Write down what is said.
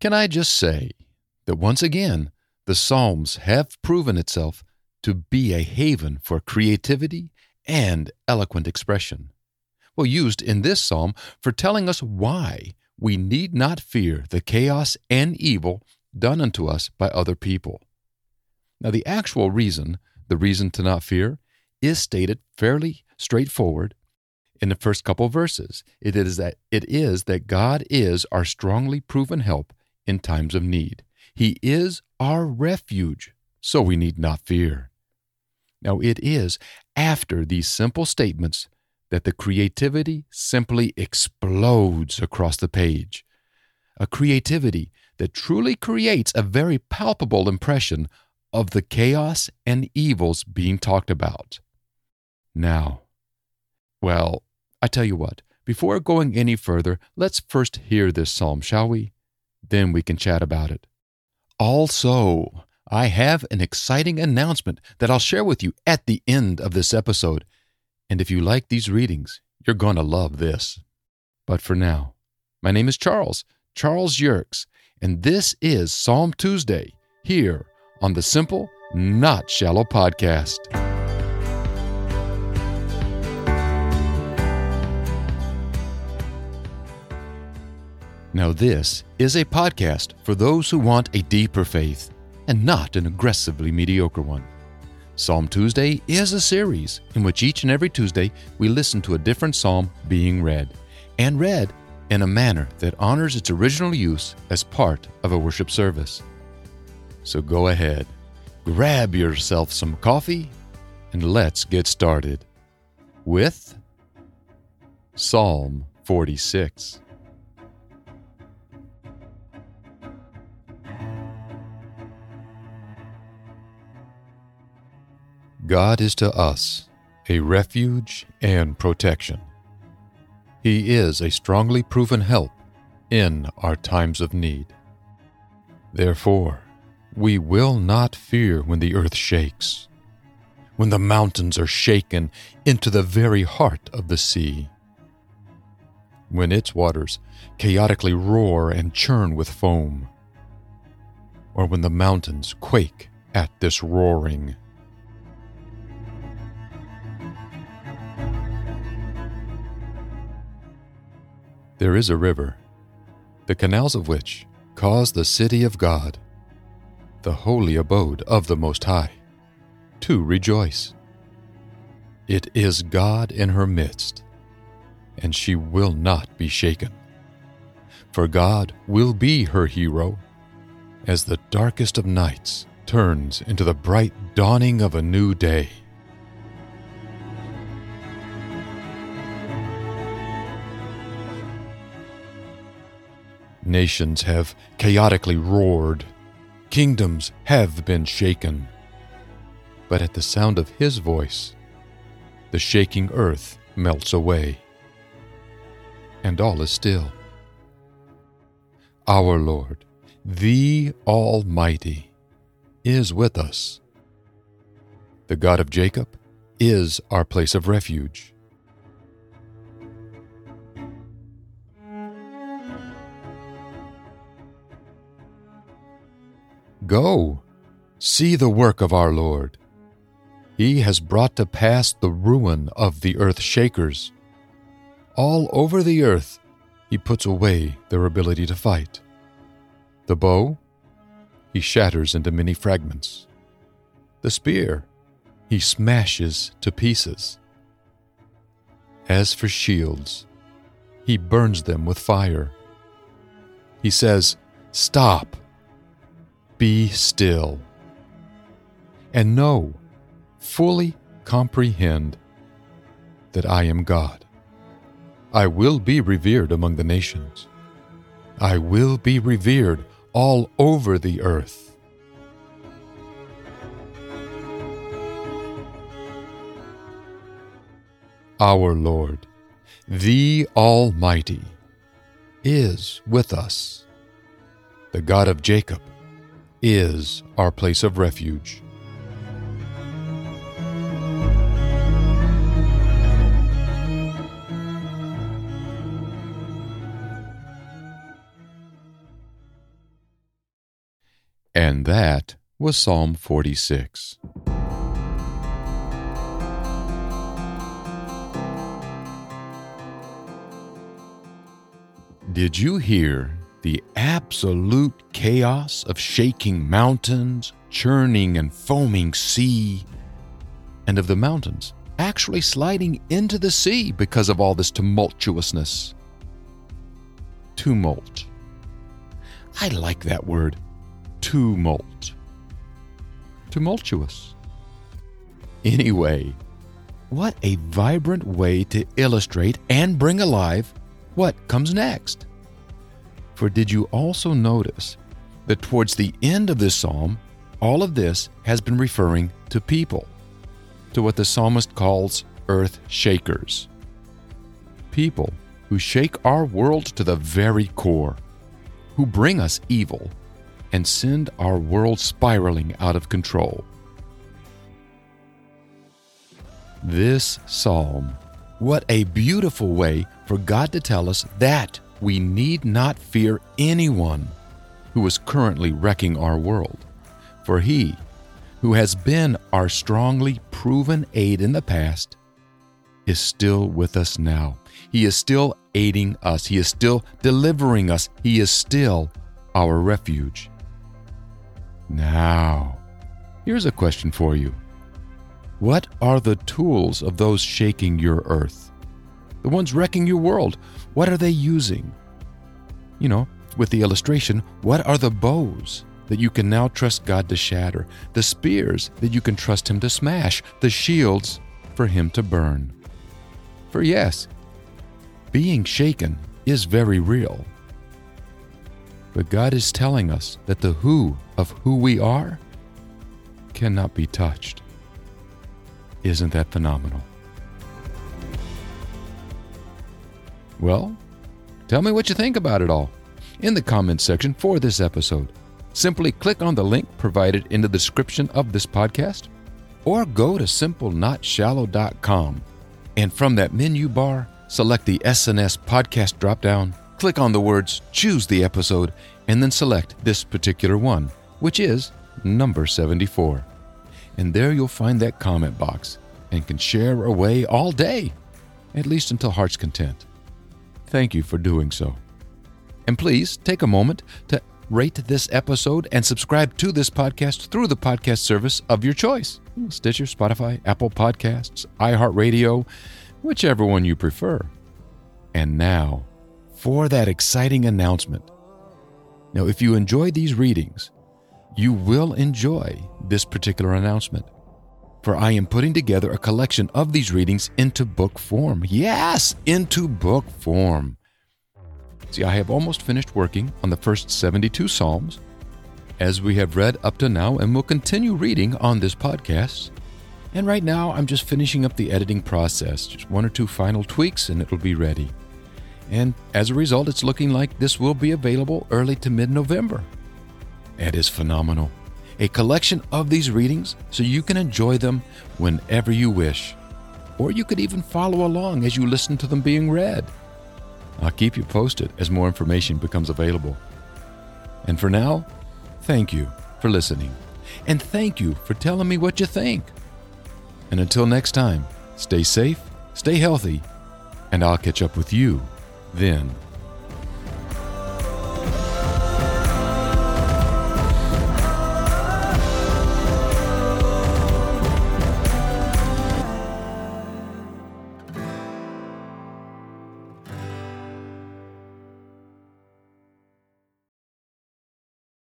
Can I just say that once again, the Psalms have proven itself to be a haven for creativity and eloquent expression. Well, used in this psalm for telling us why we need not fear the chaos and evil done unto us by other people. Now, the actual reason, the reason to not fear, is stated fairly straightforward in the first couple verses. It is that it is that God is our strongly proven help in times of need. He is our refuge, so we need not fear. Now, it is after these simple statements that the creativity simply explodes across the page. A creativity that truly creates a very palpable impression of the chaos and evils being talked about. Now, well, I tell you what, before going any further, let's first hear this psalm, shall we? Then we can chat about it. Also, I have an exciting announcement that I'll share with you at the end of this episode. And if you like these readings, you're going to love this. But for now, my name is Charles, Charles Yerkes, and this is Psalm Tuesday here on the Simple, Not Shallow podcast. Now, this is a podcast for those who want a deeper faith and not an aggressively mediocre one. Psalm Tuesday is a series in which each and every Tuesday we listen to a different psalm being read, and read in a manner that honors its original use as part of a worship service. So go ahead, grab yourself some coffee, and let's get started with Psalm 46. God is to us a refuge and protection. He is a strongly proven help in our times of need. Therefore, we will not fear when the earth shakes, when the mountains are shaken into the very heart of the sea, when its waters chaotically roar and churn with foam, or when the mountains quake at this roaring. There is a river, the canals of which cause the city of God, the holy abode of the Most High, to rejoice. It is God in her midst, and she will not be shaken. For God will be her hero as the darkest of nights turns into the bright dawning of a new day. Nations have chaotically roared. Kingdoms have been shaken. But at the sound of his voice, the shaking earth melts away, and all is still. Our Lord, the Almighty, is with us. The God of Jacob is our place of refuge. Go, see the work of our Lord. He has brought to pass the ruin of the earth shakers. All over the earth, he puts away their ability to fight. The bow, he shatters into many fragments. The spear, he smashes to pieces. As for shields, he burns them with fire. He says, Stop be still and know, fully comprehend that I am God. I will be revered among the nations. I will be revered all over the earth. Our Lord, the Almighty, is with us. The God of Jacob is our place of refuge. And that was Psalm 46. Did you hear the absolute chaos of shaking mountains, churning and foaming sea, and of the mountains actually sliding into the sea because of all this tumultuousness? Tumult. I like that word. Tumult. Tumultuous. Anyway, what a vibrant way to illustrate and bring alive what comes next. For did you also notice that towards the end of this psalm, all of this has been referring to people, to what the psalmist calls earth shakers? People who shake our world to the very core, who bring us evil and send our world spiraling out of control. This psalm, what a beautiful way for God to tell us that we need not fear anyone who is currently wrecking our world, for he, who has been our strongly proven aid in the past, is still with us now. He is still aiding us. He is still delivering us. He is still our refuge. Now, here's a question for you What are the tools of those shaking your earth? The ones wrecking your world? What are they using? You know, with the illustration, what are the bows that you can now trust God to shatter, the spears that you can trust Him to smash, the shields for Him to burn? For yes, being shaken is very real. But God is telling us that the who of who we are cannot be touched. Isn't that phenomenal? Well, tell me what you think about it all in the comments section for this episode. Simply click on the link provided in the description of this podcast or go to simplenotshallow.com and from that menu bar, select the SNS podcast dropdown, click on the words choose the episode, and then select this particular one, which is number 74. And there you'll find that comment box and can share away all day, at least until heart's content. Thank you for doing so. And please take a moment to rate this episode and subscribe to this podcast through the podcast service of your choice Stitcher, Spotify, Apple Podcasts, iHeartRadio, whichever one you prefer. And now, for that exciting announcement. Now, if you enjoy these readings, you will enjoy this particular announcement. For I am putting together a collection of these readings into book form. Yes, into book form. See, I have almost finished working on the first 72 Psalms, as we have read up to now and will continue reading on this podcast. And right now, I'm just finishing up the editing process, just one or two final tweaks, and it'll be ready. And as a result, it's looking like this will be available early to mid November. It is phenomenal. A collection of these readings so you can enjoy them whenever you wish. Or you could even follow along as you listen to them being read. I'll keep you posted as more information becomes available. And for now, thank you for listening. And thank you for telling me what you think. And until next time, stay safe, stay healthy, and I'll catch up with you then.